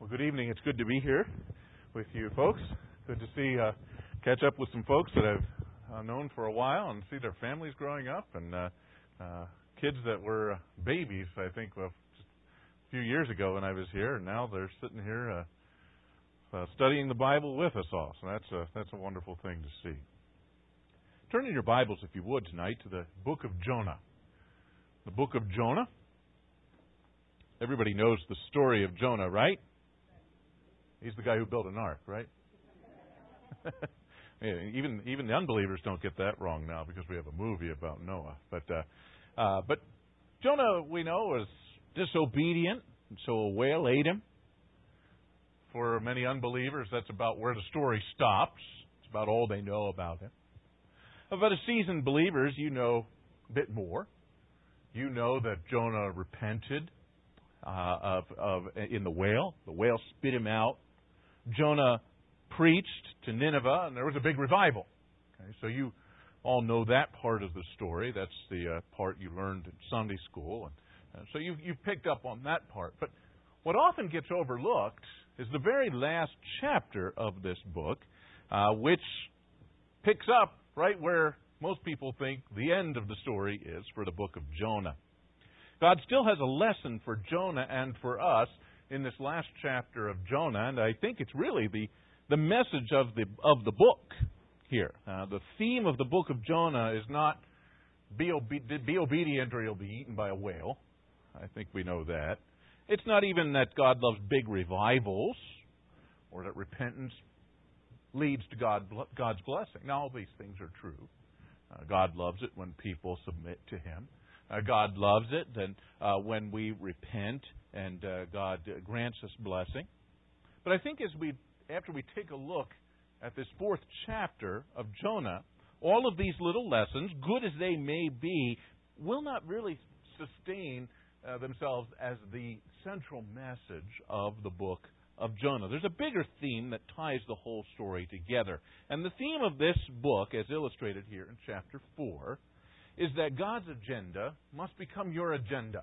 Well, good evening. It's good to be here with you folks. Good to see, uh, catch up with some folks that I've uh, known for a while and see their families growing up and uh, uh, kids that were babies, I think, well, just a few years ago when I was here, and now they're sitting here uh, uh, studying the Bible with us all. So that's a, that's a wonderful thing to see. Turn in your Bibles, if you would, tonight to the book of Jonah. The book of Jonah. Everybody knows the story of Jonah, right? He's the guy who built an ark, right? even even the unbelievers don't get that wrong now because we have a movie about Noah. But uh, uh, but Jonah, we know, was disobedient, and so a whale ate him. For many unbelievers, that's about where the story stops. It's about all they know about him. But as seasoned believers, you know a bit more. You know that Jonah repented uh, of, of in the whale. The whale spit him out. Jonah preached to Nineveh, and there was a big revival. Okay, so you all know that part of the story. That's the uh, part you learned in Sunday school, and uh, so you you picked up on that part. But what often gets overlooked is the very last chapter of this book, uh, which picks up right where most people think the end of the story is for the book of Jonah. God still has a lesson for Jonah and for us in this last chapter of Jonah, and I think it's really the, the message of the, of the book here. Uh, the theme of the book of Jonah is not be, obe- be obedient or you'll be eaten by a whale. I think we know that. It's not even that God loves big revivals or that repentance leads to God, God's blessing. Now, all these things are true. Uh, God loves it when people submit to Him. Uh, God loves it and uh, when we repent and uh, God grants us blessing. But I think as we, after we take a look at this fourth chapter of Jonah, all of these little lessons, good as they may be, will not really sustain uh, themselves as the central message of the book of Jonah. There's a bigger theme that ties the whole story together. And the theme of this book, as illustrated here in chapter 4, is that God's agenda must become your agenda.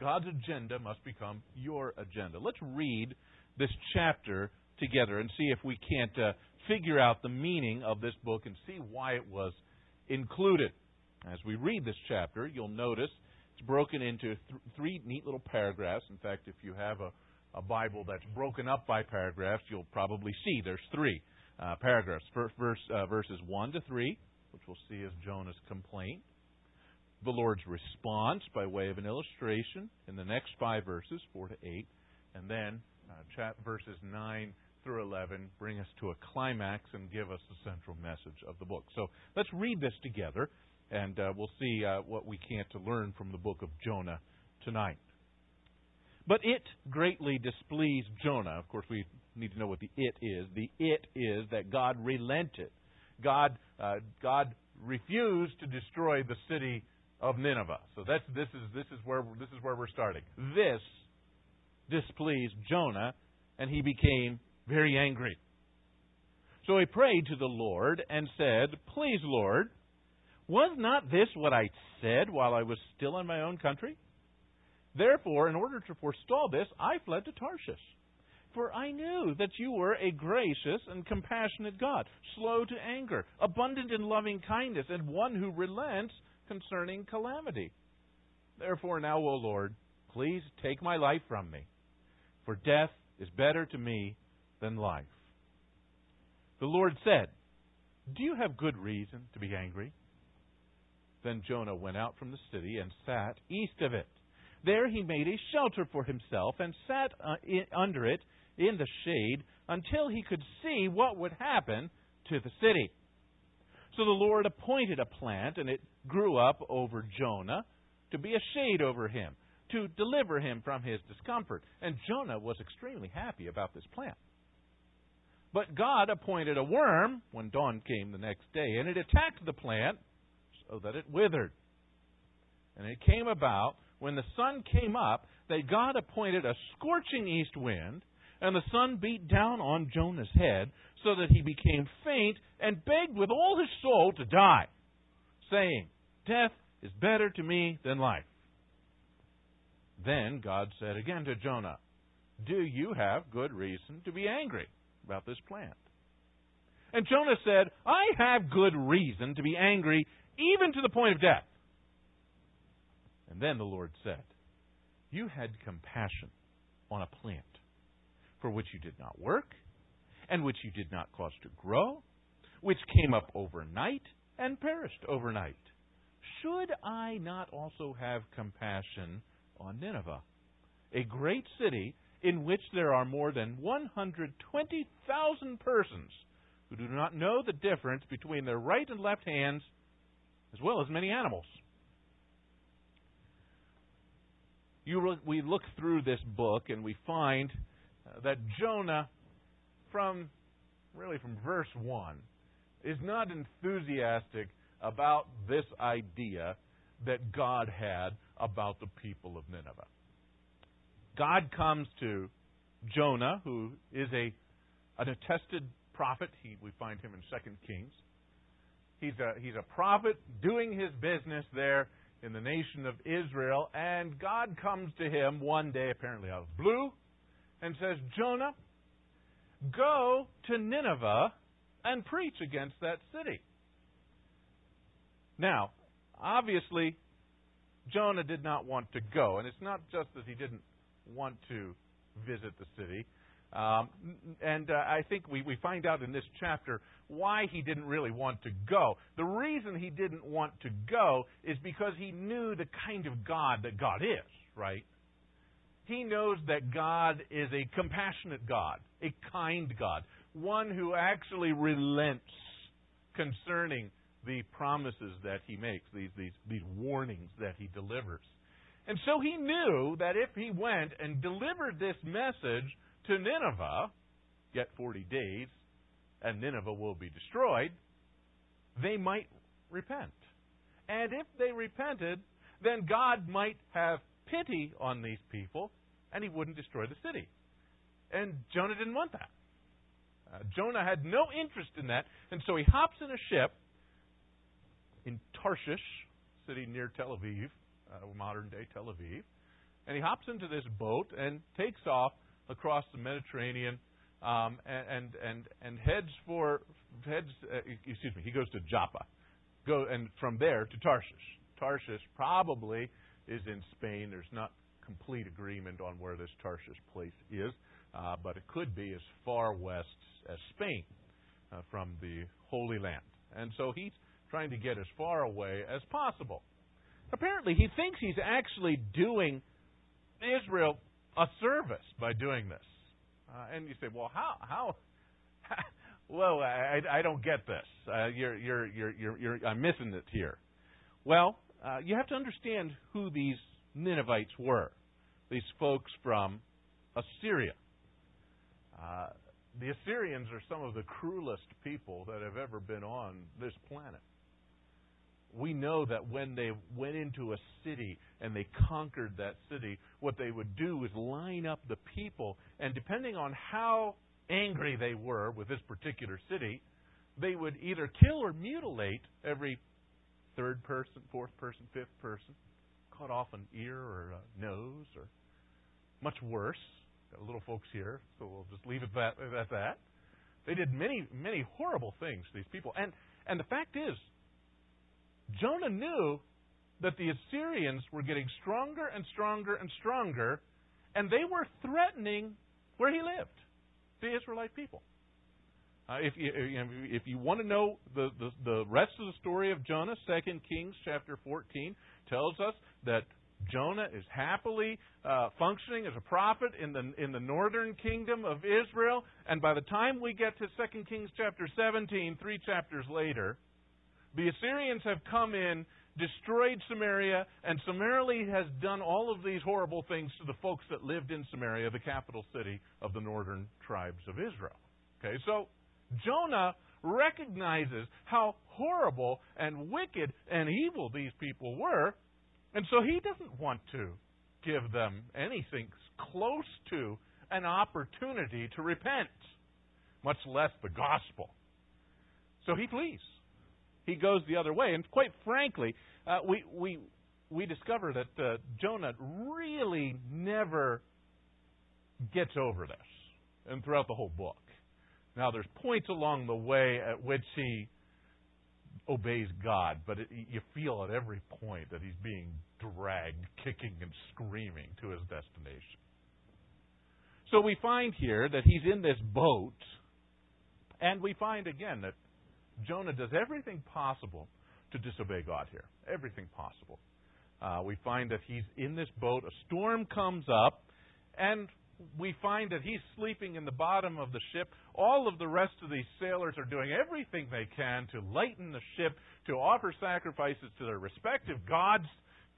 God's agenda must become your agenda. Let's read this chapter together and see if we can't uh, figure out the meaning of this book and see why it was included. As we read this chapter, you'll notice it's broken into th- three neat little paragraphs. In fact, if you have a, a, Bible that's broken up by paragraphs, you'll probably see there's three uh, paragraphs. First, verse, uh, verses 1 to 3, which we'll see as Jonah's complaint. The Lord's response by way of an illustration in the next five verses, 4 to 8. And then uh, chat verses 9 through 11 bring us to a climax and give us the central message of the book. So let's read this together, and uh, we'll see uh, what we can to learn from the book of Jonah tonight. But it greatly displeased Jonah. Of course, we need to know what the it is. The it is that God relented. God, uh, God refused to destroy the city of Nineveh. So that's this is this is where this is where we're starting. This displeased Jonah, and he became very angry. So he prayed to the Lord and said, Please, Lord, was not this what I said while I was still in my own country? Therefore, in order to forestall this, I fled to Tarshish. For I knew that you were a gracious and compassionate God, slow to anger, abundant in loving kindness, and one who relents concerning calamity. Therefore, now, O Lord, please take my life from me, for death is better to me than life. The Lord said, Do you have good reason to be angry? Then Jonah went out from the city and sat east of it. There he made a shelter for himself and sat uh, under it in the shade until he could see what would happen to the city. So the Lord appointed a plant, and it grew up over Jonah to be a shade over him, to deliver him from his discomfort. And Jonah was extremely happy about this plant. But God appointed a worm when dawn came the next day, and it attacked the plant so that it withered. And it came about when the sun came up that God appointed a scorching east wind, and the sun beat down on Jonah's head so that he became faint and begged with all his soul to die, saying, Death is better to me than life. Then God said again to Jonah, Do you have good reason to be angry about this plant? And Jonah said, I have good reason to be angry, even to the point of death. And then the Lord said, You had compassion on a plant for which you did not work, and which you did not cause to grow, which came up overnight and perished overnight. Should I not also have compassion on Nineveh, a great city in which there are more than 120,000 persons who do not know the difference between their right and left hands, as well as many animals? You, we look through this book and we find Uh, that Jonah, from really from verse 1, is not enthusiastic about this idea that God had about the people of Nineveh. God comes to Jonah, who is a an attested prophet. He, we find him in Second Kings. He's a he's a prophet doing his business there in the nation of Israel, and God comes to him one day, apparently out of blue, and says, Jonah, go to Nineveh and preach against that city. Now, obviously, Jonah did not want to go, and it's not just that he didn't want to visit the city. Um, and uh, I think we, we find out in this chapter why he didn't really want to go. The reason he didn't want to go is because he knew the kind of God that God is, right? He knows that God is a compassionate God, a kind God, one who actually relents concerning the promises that he makes, these, these, these warnings that he delivers. And so he knew that if he went and delivered this message to Nineveh, get 40 days, and Nineveh will be destroyed, they might repent. And if they repented, then God might have pity on these people and he wouldn't destroy the city. And Jonah didn't want that. Uh, Jonah had no interest in that, and so he hops in a ship in Tarshish, city near Tel Aviv, uh, modern day Tel Aviv, and he hops into this boat and takes off across the Mediterranean um, and, and and heads for heads. Uh, excuse me. He goes to Joppa, go and from there to Tarshish. Tarshish probably is in Spain. There's not complete agreement on where this Tarshish place is, uh, but it could be as far west as Spain uh, from the Holy Land. And so he's trying to get as far away as possible. Apparently, he thinks he's actually doing Israel a service by doing this. Uh, and you say, well, how? How? well, I, I don't get this. Uh, you're, you're, you're, you're, you're, I'm missing it here. Well, uh, you have to understand who these Ninevites were. These folks from Assyria. Uh, the Assyrians are some of the cruelest people that have ever been on this planet. We know that when they went into a city and they conquered that city, what they would do is line up the people, and depending on how angry they were with this particular city, they would either kill or mutilate every third person, fourth person, fifth person, cut off an ear or a nose, or much worse. Got little folks here, so we'll just leave it that, at that. They did many, many horrible things these people. And, and the fact is, Jonah knew that the Assyrians were getting stronger and stronger and stronger, and they were threatening where he lived, the Israelite people. Uh, if you if you want to know the, the the rest of the story of Jonah, Second Kings chapter fourteen tells us that Jonah is happily uh, functioning as a prophet in the in the northern kingdom of Israel, and by the time we get to Second Kings chapter 17, three chapters later, the Assyrians have come in, destroyed Samaria, and summarily has done all of these horrible things to the folks that lived in Samaria, the capital city of the northern tribes of Israel. Okay, so Jonah recognizes how horrible and wicked and evil these people were, and so he doesn't want to give them anything close to an opportunity to repent, much less the gospel. So he flees he goes the other way. And quite frankly, uh, we we we discover that uh, Jonah really never gets over this, and throughout the whole book. Now, there's points along the way at which he obeys God, but it, you feel at every point that he's being dragged, kicking and screaming to his destination. So we find here that he's in this boat, and we find again that Jonah does everything possible to disobey God here. Everything possible. Uh, we find that he's in this boat, a storm comes up, and we find that he's sleeping in the bottom of the ship. All of the rest of these sailors are doing everything they can to lighten the ship, to offer sacrifices to their respective gods,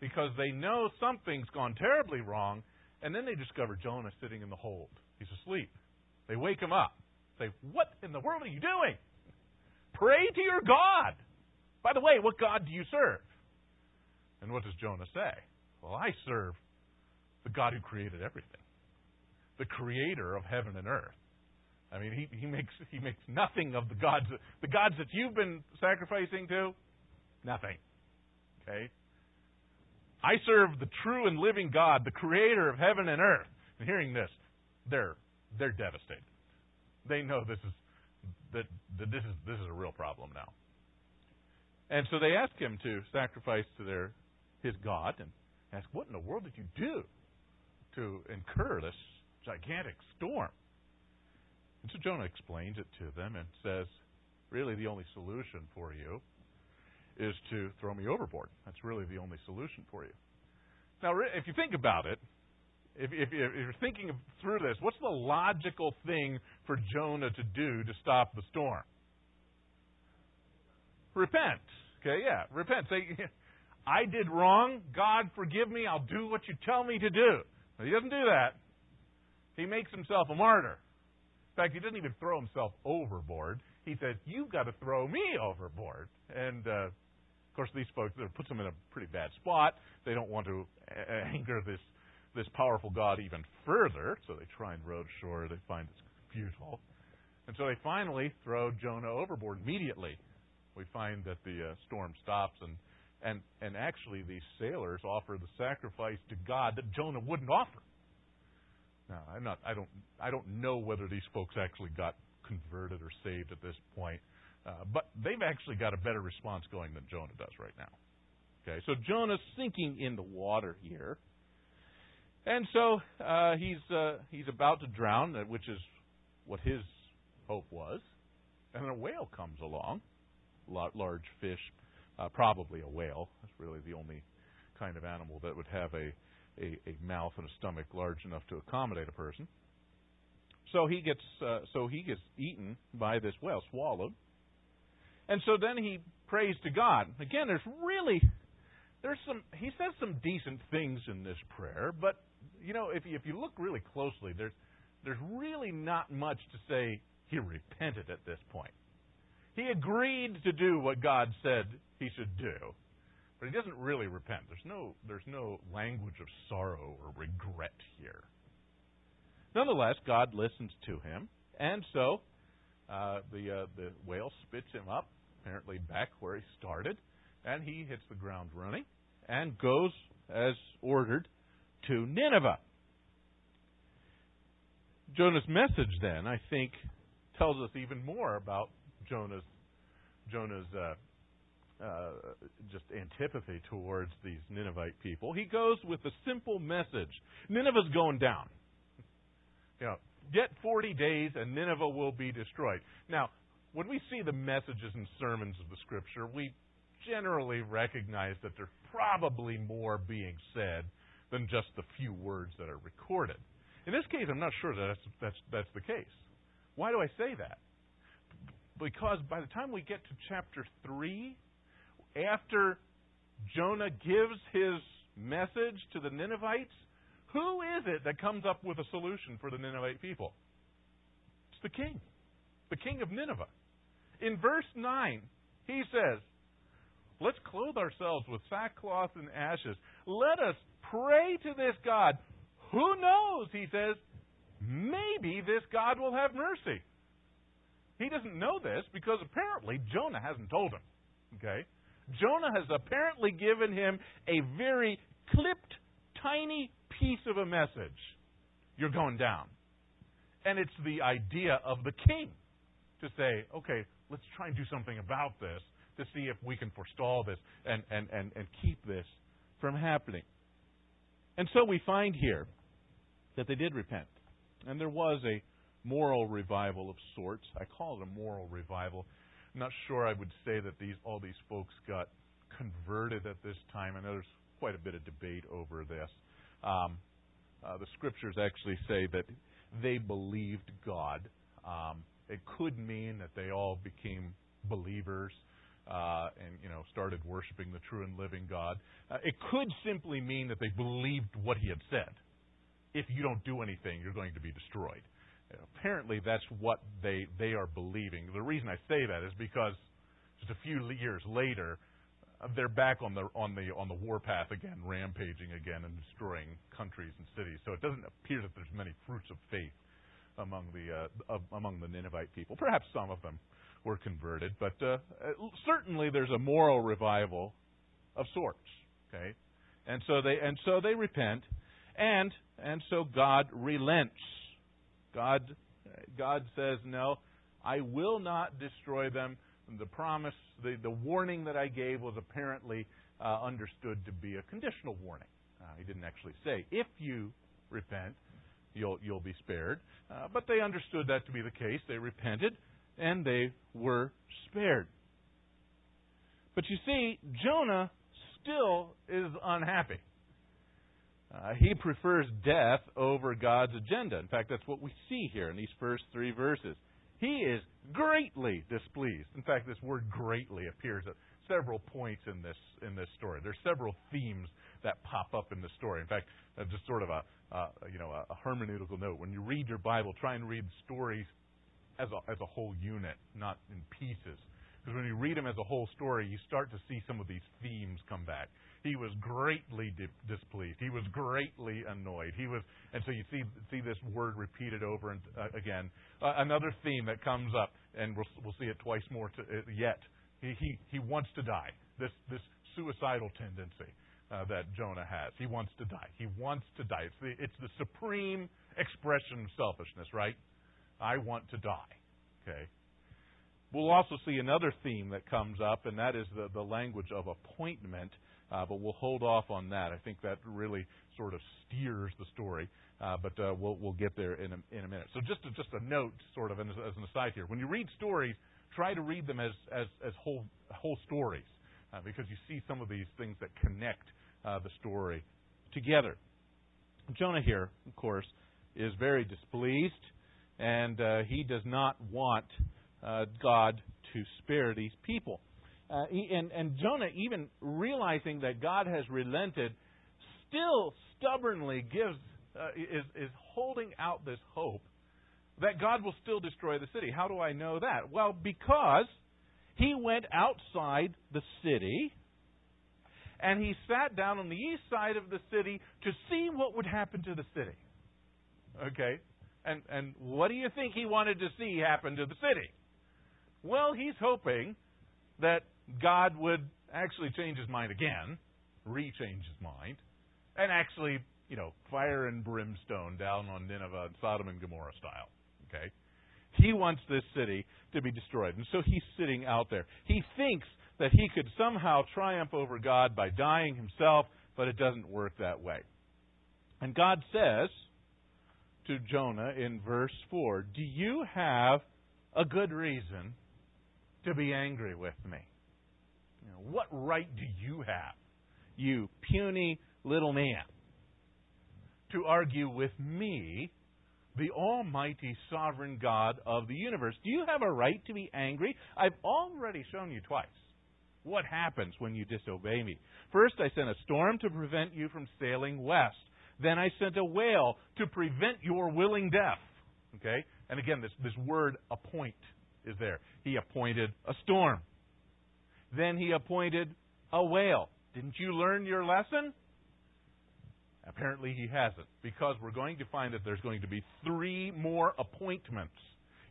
because they know something's gone terribly wrong. And then they discover Jonah sitting in the hold. He's asleep. They wake him up. Say, What in the world are you doing? Pray to your God. By the way, what God do you serve? And what does Jonah say? Well, I serve the God who created everything the creator of heaven and earth. I mean, he, he makes he makes nothing of the gods the gods that you've been sacrificing to, nothing. Okay? I serve the true and living God, the creator of heaven and earth. And hearing this, they're they're devastated. They know this is that, that this is this is a real problem now. And so they ask him to sacrifice to their his God and ask, What in the world did you do to incur this gigantic storm. And so Jonah explains it to them and says, really, the only solution for you is to throw me overboard. That's really the only solution for you. Now, if you think about it, if, if, if you're thinking through this, what's the logical thing for Jonah to do to stop the storm? Repent. Okay, yeah, repent. Say, I did wrong. God, forgive me. I'll do what you tell me to do. Now, he doesn't do that. He makes himself a martyr. In fact, he doesn't even throw himself overboard. He says, You've got to throw me overboard. And, uh, of course, these folks, it puts them in a pretty bad spot. They don't want to anger this, this powerful God even further, so they try and row ashore. They find it's futile. And so they finally throw Jonah overboard immediately. We find that the uh, storm stops, and, and, and actually, these sailors offer the sacrifice to God that Jonah wouldn't offer. Now, I'm not. I don't. I don't know whether these folks actually got converted or saved at this point, uh, but they've actually got a better response going than Jonah does right now. Okay, so Jonah's sinking in the water here, and so uh, he's uh, he's about to drown, uh, which is what his hope was. And a whale comes along, large fish, uh, probably a whale. That's really the only kind of animal that would have a a, a mouth and a stomach large enough to accommodate a person. So he gets uh, so he gets eaten by this whale, swallowed. And so then he prays to God. Again, there's really there's some he says some decent things in this prayer, but you know if you, if you look really closely, there's there's really not much to say he repented at this point. He agreed to do what God said he should do. But he doesn't really repent. There's no, there's no language of sorrow or regret here. Nonetheless, God listens to him, and so uh, the uh, the whale spits him up, apparently back where he started, and he hits the ground running and goes as ordered to Nineveh. Jonah's message then, I think, tells us even more about Jonah's Jonah's uh, uh, just antipathy towards these Ninevite people. He goes with a simple message Nineveh's going down. You know, get 40 days and Nineveh will be destroyed. Now, when we see the messages and sermons of the Scripture, we generally recognize that there's probably more being said than just the few words that are recorded. In this case, I'm not sure that that's, that's, that's the case. Why do I say that? Because by the time we get to chapter 3, after Jonah gives his message to the Ninevites, who is it that comes up with a solution for the Ninevite people? It's the king, the king of Nineveh. In verse 9, he says, Let's clothe ourselves with sackcloth and ashes. Let us pray to this God. Who knows, he says, maybe this God will have mercy. He doesn't know this because apparently Jonah hasn't told him. Okay? Jonah has apparently given him a very clipped, tiny piece of a message. you're going down. And it's the idea of the king to say, okay, let's try and do something about this to see if we can forestall this and, and, and, and keep this from happening. And so we find here that they did repent. And there was a moral revival of sorts. I call it a moral revival. I'm not sure I would say that these all these folks got converted at this time. I know there's quite a bit of debate over this. Um, uh, the scriptures actually say that they believed God. Um, it could mean that they all became believers uh, and you know started worshiping the true and living God. Uh, it could simply mean that they believed what He had said. If you don't do anything, you're going to be destroyed. Apparently, that's what they they are believing. The reason I say that is because just a few years later, uh, they're back on the on the on the warpath again, rampaging again and destroying countries and cities. So it doesn't appear that there's many fruits of faith among the uh, among the Ninevite people. Perhaps some of them were converted, but uh, certainly there's a moral revival of sorts. Okay, and so they and so they repent, and and so God relents. God God says no, I will not destroy them. The promise, the, the warning that I gave was apparently uh, understood to be a conditional warning. Uh, he didn't actually say, if you repent, you'll, you'll be spared. Uh, but they understood that to be the case. They repented, and they were spared. But you see, Jonah still is unhappy. Uh, he prefers death over God's agenda. In fact, that's what we see here in these first three verses. He is greatly displeased. In fact, this word greatly appears at several points in this in this story. There's several themes that pop up in the story. In fact, uh, just sort of a uh, you know a, hermeneutical note. When you read your Bible, try and read stories as a, as a whole unit, not in pieces. Because when you read them as a whole story, you start to see some of these themes come back. He was greatly di- displeased. He was greatly annoyed. He was, and so you see see this word repeated over and uh, again. Uh, another theme that comes up, and we'll we'll see it twice more to, uh, yet. He, he he wants to die. This this suicidal tendency uh, that Jonah has. He wants to die. He wants to die. It's the it's the supreme expression of selfishness, right? I want to die. Okay. We'll also see another theme that comes up, and that is the, the language of appointment, uh, but we'll hold off on that. I think that really sort of steers the story, uh, but uh, we'll, we'll get there in a, in a minute. So just a, just a note, sort of, as, as an aside here. When you read stories, try to read them as, as, as whole, whole stories, uh, because you see some of these things that connect uh, the story together. Jonah here, of course, is very displeased and uh, he does not want God to spare these people. Uh, and, and Jonah, even realizing that God has relented, still stubbornly gives uh, is is holding out this hope that God will still destroy the city. How do I know that? Well, because he went outside the city and he sat down on the east side of the city to see what would happen to the city. Okay? And, and what do you think he wanted to see happen to the city? Well, he's hoping that God would actually change his mind again, re-change his mind, and actually, you know, fire and brimstone down on Nineveh, Sodom and Gomorrah style. Okay? He wants this city to be destroyed. And so he's sitting out there. He thinks that he could somehow triumph over God by dying himself, but it doesn't work that way. And God says, to Jonah in verse 4 Do you have a good reason to be angry with me? You know, what right do you have, you puny little man, to argue with me, the Almighty Sovereign God of the universe? Do you have a right to be angry? I've already shown you twice what happens when you disobey me. First, I sent a storm to prevent you from sailing west. Then I sent a whale to prevent your willing death. Okay? And again, this, this word appoint is there. He appointed a storm. Then he appointed a whale. Didn't you learn your lesson? Apparently he hasn't, because we're going to find that there's going to be three more appointments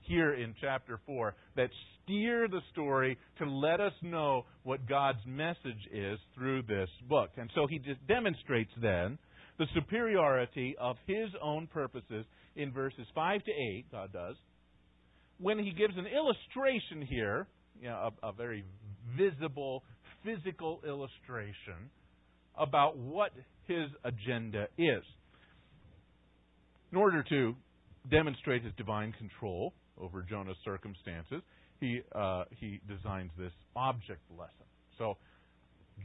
here in chapter 4 that steer the story to let us know what God's message is through this book. And so he demonstrates then the superiority of his own purposes in verses 5 to 8, God does, when he gives an illustration here, you know, a, a very visible, physical illustration about what his agenda is. In order to demonstrate his divine control over Jonah's circumstances, he, uh, he designs this object lesson. So,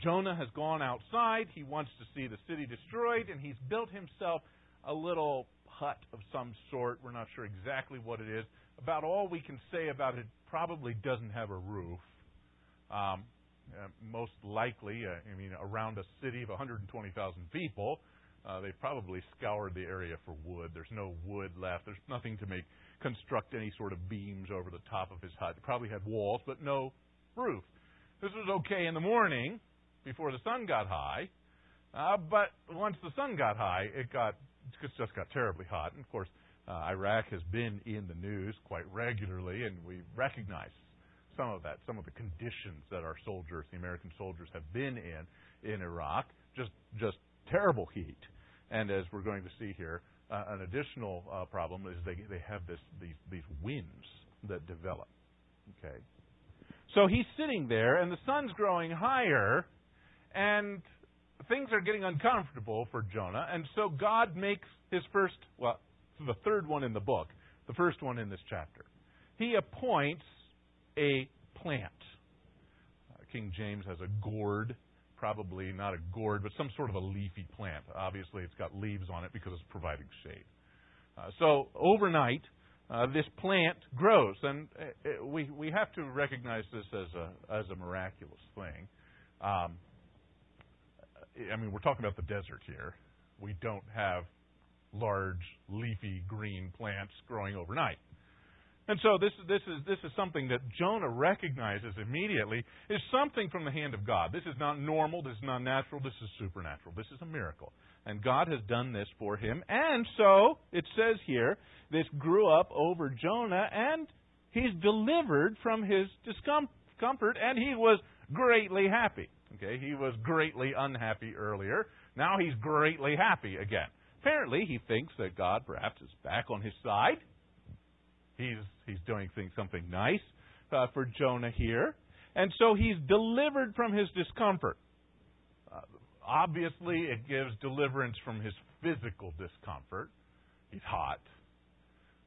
Jonah has gone outside. He wants to see the city destroyed, and he's built himself a little hut of some sort. We're not sure exactly what it is. About all we can say about it probably doesn't have a roof. Um, uh, most likely, uh, I mean, around a city of 120,000 people, uh, they probably scoured the area for wood. There's no wood left. There's nothing to make construct any sort of beams over the top of his hut. It probably had walls, but no roof. This was okay in the morning before the sun got high, uh, but once the sun got high, it got it just got terribly hot. And of course, uh, Iraq has been in the news quite regularly, and we recognize some of that, some of the conditions that our soldiers, the American soldiers, have been in in Iraq. Just just terrible heat, and as we're going to see here, uh, an additional uh, problem is they they have this these these winds that develop. Okay, so he's sitting there, and the sun's growing higher, and things are getting uncomfortable for Jonah, and so God makes his first well, the third one in the book, the first one in this chapter. He appoints a plant. Uh, King James has a gourd probably not a gourd, but some sort of a leafy plant. Obviously, it's got leaves on it because it's providing shade. Uh, so overnight, uh, this plant grows, and uh, we we have to recognize this as a as a miraculous thing. Um, I mean, we're talking about the desert here. We don't have large leafy green plants growing overnight. And so this, this, is, this is something that Jonah recognizes immediately is something from the hand of God. This is not normal. This is not natural. This is supernatural. This is a miracle. And God has done this for him. And so, it says here, this grew up over Jonah, and he's delivered from his discomfort, and he was greatly happy. Okay, he was greatly unhappy earlier. Now he's greatly happy again. Apparently, he thinks that God perhaps is back on his side He's he's doing things, something nice uh, for Jonah here, and so he's delivered from his discomfort. Uh, obviously, it gives deliverance from his physical discomfort. He's hot,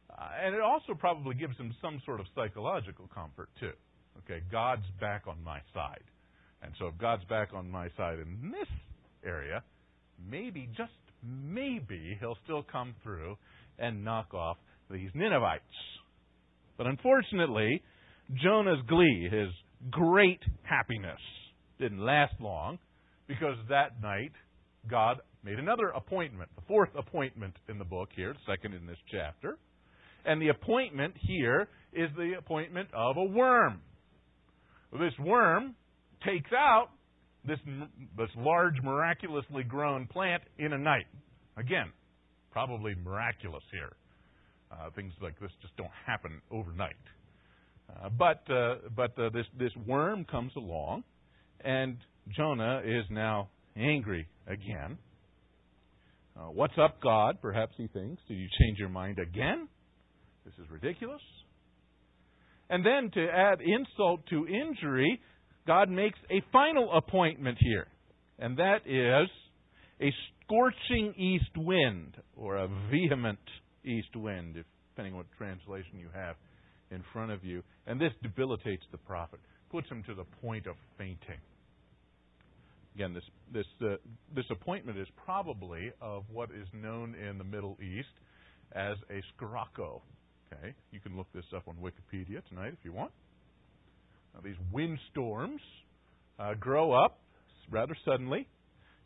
uh, and it also probably gives him some sort of psychological comfort too. Okay, God's back on my side, and so if God's back on my side in this area, maybe just maybe he'll still come through and knock off these Ninevites. But unfortunately, Jonah's glee, his great happiness, didn't last long because that night God made another appointment, the fourth appointment in the book here, second in this chapter. And the appointment here is the appointment of a worm. This worm takes out this, this large, miraculously grown plant in a night. Again, probably miraculous here. Uh, things like this just don't happen overnight. Uh, but uh, but uh, this this worm comes along, and Jonah is now angry again. Uh, what's up, God? Perhaps he thinks. Did you change your mind again? This is ridiculous. And then to add insult to injury, God makes a final appointment here, and that is a scorching east wind or a vehement east wind, if, depending on what translation you have in front of you. And this debilitates the prophet, puts him to the point of fainting. Again, this, this, uh, this appointment is probably of what is known in the Middle East as a scirocco. Okay, you can look this up on Wikipedia tonight if you want. Now, these windstorms uh, grow up rather suddenly.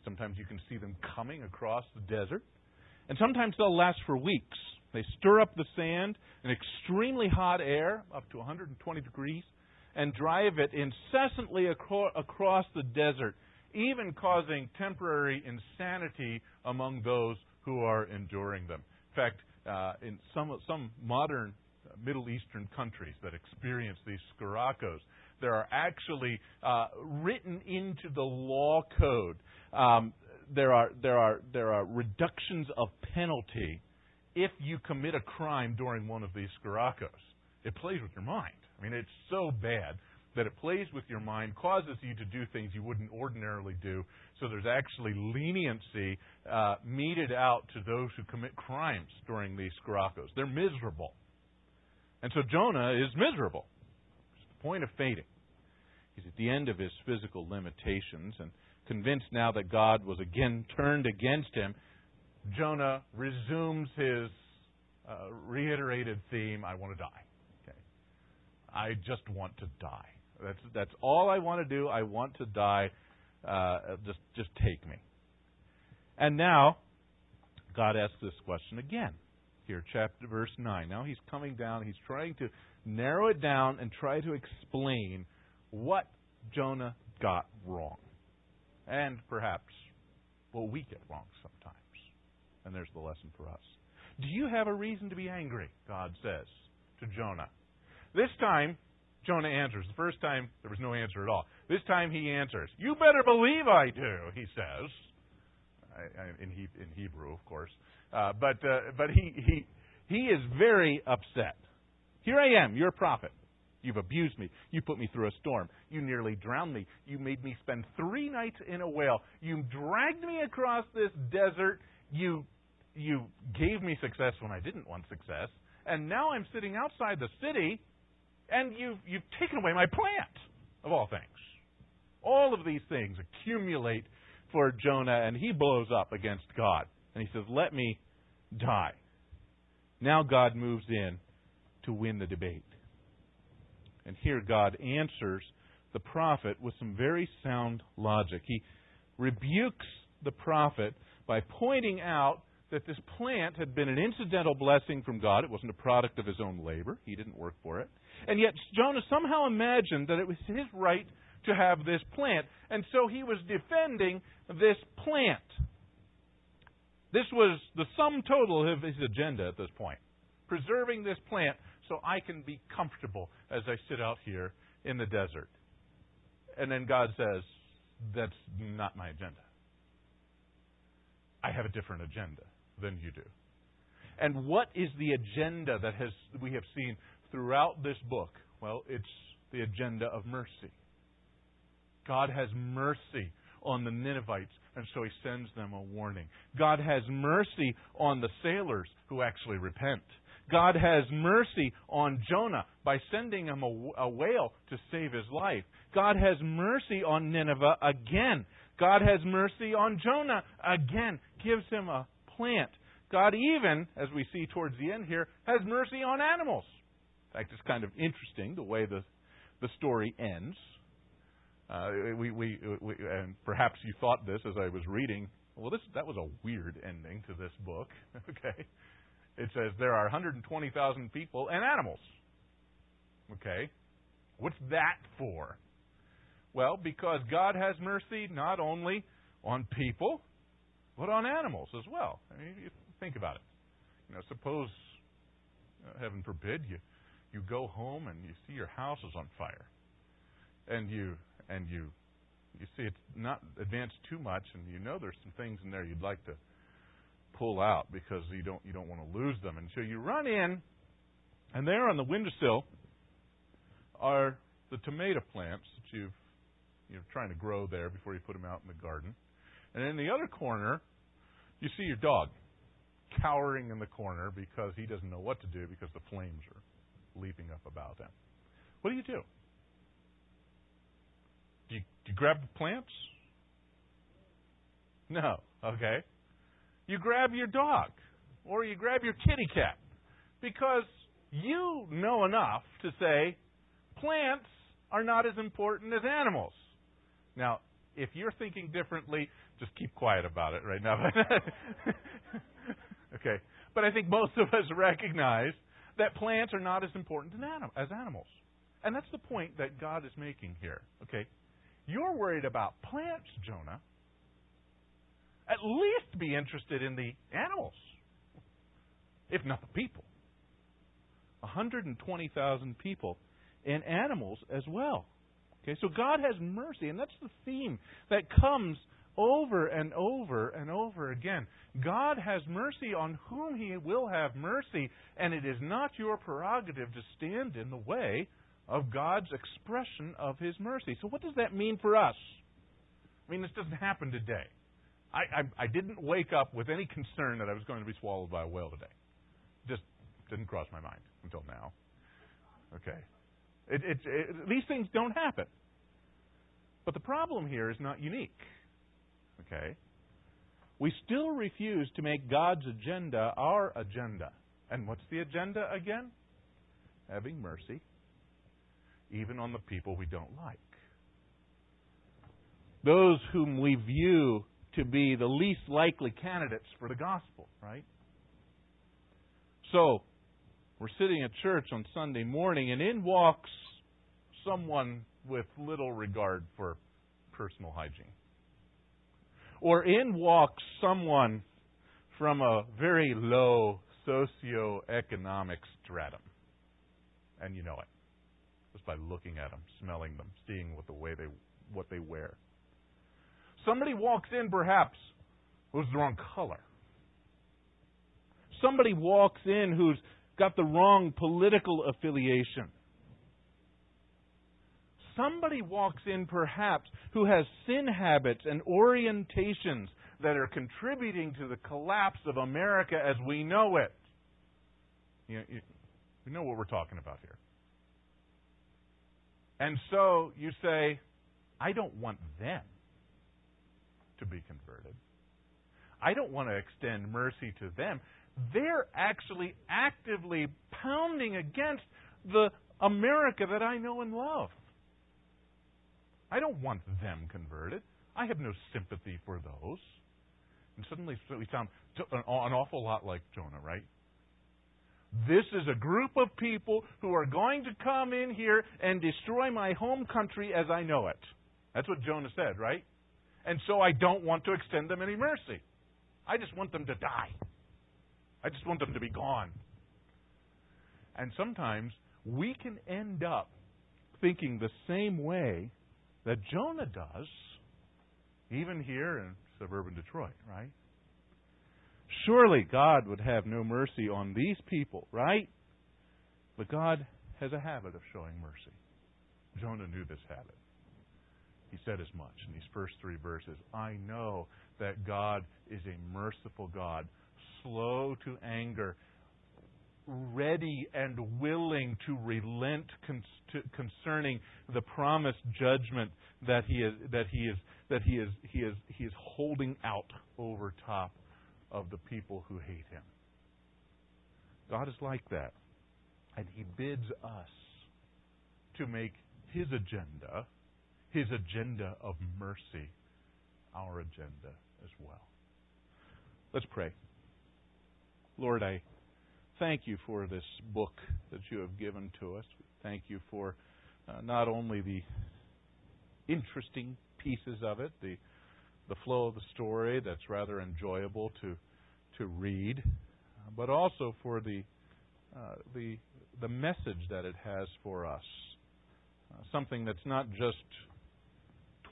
Sometimes you can see them coming across the desert. And sometimes they'll last for weeks. They stir up the sand in extremely hot air, up to 120 degrees, and drive it incessantly acro- across the desert, even causing temporary insanity among those who are enduring them. In fact, uh, in some some modern Middle Eastern countries that experience these sciroccoes, there are actually uh, written into the law code um, there are there are there are reductions of penalty if you commit a crime during one of these sirocco's. It plays with your mind. I mean, it's so bad that it plays with your mind, causes you to do things you wouldn't ordinarily do. So there's actually leniency uh, meted out to those who commit crimes during these sirocco's. They're miserable. And so Jonah is miserable. It's the point of fading. He's at the end of his physical limitations and convinced now that God was again turned against him. Jonah resumes his uh, reiterated theme I want to die. Okay. I just want to die. That's that's all I want to do. I want to die. Uh, just just take me. And now, God asks this question again. Here, chapter verse nine. Now he's coming down. He's trying to narrow it down and try to explain what Jonah got wrong, and perhaps we get wrong sometimes. And there's the lesson for us. Do you have a reason to be angry? God says to Jonah. This time, Jonah answers. The first time, there was no answer at all. This time, he answers. You better believe I do, he says. in, in Hebrew, of course. Uh, but uh, but he, he, he is very upset. Here I am, your prophet. You've abused me. You put me through a storm. You nearly drowned me. You made me spend three nights in a whale. You dragged me across this desert. You you gave me success when I didn't want success. And now I'm sitting outside the city and you've, you've taken away my plant, of all things. All of these things accumulate for Jonah, and he blows up against God. And he says, Let me die. Now God moves in to win the debate. And here God answers the prophet with some very sound logic. He rebukes the prophet by pointing out that this plant had been an incidental blessing from God. It wasn't a product of his own labor, he didn't work for it. And yet Jonah somehow imagined that it was his right to have this plant. And so he was defending this plant. This was the sum total of his agenda at this point. Preserving this plant so I can be comfortable as I sit out here in the desert. And then God says, That's not my agenda. I have a different agenda than you do. And what is the agenda that has we have seen throughout this book? Well, it's the agenda of mercy. God has mercy on the Ninevites, and so he sends them a warning. God has mercy on the sailors who actually repent. God has mercy on Jonah by sending him a, a, whale to save his life. God has mercy on Nineveh again. God has mercy on Jonah again, gives him a plant. God even, as we see towards the end here, has mercy on animals. In fact, it's kind of interesting the way the the story ends. Uh, we, we, we, and perhaps you thought this as I was reading. Well, this that was a weird ending to this book. okay, it says there are 120,000 people and animals. Okay, what's that for? Well, because God has mercy not only on people, but on animals as well. I mean, you think about it. You know, suppose, uh, heaven forbid, you you go home and you see your house is on fire, and you and you you see it's not advanced too much, and you know there's some things in there you'd like to pull out because you don't you don't want to lose them, and so you run in, and there on the windowsill are the tomato plants that you've you're trying to grow there before you put them out in the garden, and in the other corner you see your dog cowering in the corner because he doesn't know what to do because the flames are leaping up about him. What do you do? Do you, do you grab the plants? No. Okay. You grab your dog or you grab your kitty cat because you know enough to say plants are not as important as animals. Now, if you're thinking differently, just keep quiet about it right now. okay. But I think most of us recognize that plants are not as important as animals. And that's the point that God is making here. Okay? You're worried about plants, Jonah. At least be interested in the animals, if not the people. 120,000 people and animals as well. Okay, so God has mercy, and that's the theme that comes over and over and over again. God has mercy on whom He will have mercy, and it is not your prerogative to stand in the way of God's expression of His mercy. So, what does that mean for us? I mean, this doesn't happen today. I, I, I didn't wake up with any concern that I was going to be swallowed by a whale today. Just didn't cross my mind until now. Okay. It, it, it, these things don't happen. But the problem here is not unique. Okay? We still refuse to make God's agenda our agenda. And what's the agenda again? Having mercy, even on the people we don't like. Those whom we view to be the least likely candidates for the gospel, right? So, we're sitting at church on Sunday morning, and in walks someone with little regard for personal hygiene. Or in walks someone from a very low socioeconomic stratum. And you know it. Just by looking at them, smelling them, seeing what the way they what they wear. Somebody walks in perhaps who's the wrong color. Somebody walks in who's got the wrong political affiliation. Somebody walks in, perhaps, who has sin habits and orientations that are contributing to the collapse of America as we know it. You know, you, know what we're talking about here. And so you say, I don't want them to be converted. I don't want to extend mercy to them they're actually actively pounding against the America that I know and love. I don't want them converted. I have no sympathy for those. And suddenly we sound an awful lot like Jonah, right? This is a group of people who are going to come in here and destroy my home country as I know it. That's what Jonah said, right? And so I don't want to extend them any mercy. I just want them to die. I just want them to be gone. And sometimes we can end up thinking the same way that Jonah does, even here in suburban Detroit, right? Surely God would have no mercy on these people, right? But God has a habit of showing mercy. Jonah knew this habit. He said as much in these first three verses. I know that God is a merciful God, slow to anger, ready and willing to relent concerning the promised judgment that he is that he is that he is he is he is holding out over top of the people who hate him. God is like that. And he bids us to make his agenda, his agenda of mercy, our agenda as well. Let's pray. Lord, I thank you for this book that you have given to us. Thank you for uh, not only the interesting pieces of it, the the flow of the story that's rather enjoyable to to read, but also for the uh, the the message that it has for us. Uh, something that's not just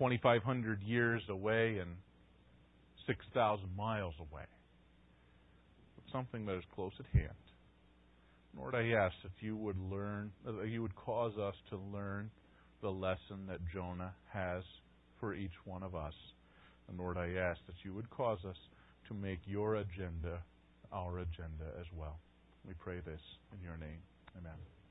2,500 years away and 6,000 miles away but something that is close at hand. Lord, I ask that you would learn, that you would cause us to learn the lesson that Jonah has for each one of us. And Lord, I ask that you would cause us to make your agenda our agenda as well. We pray this in your name. Amen.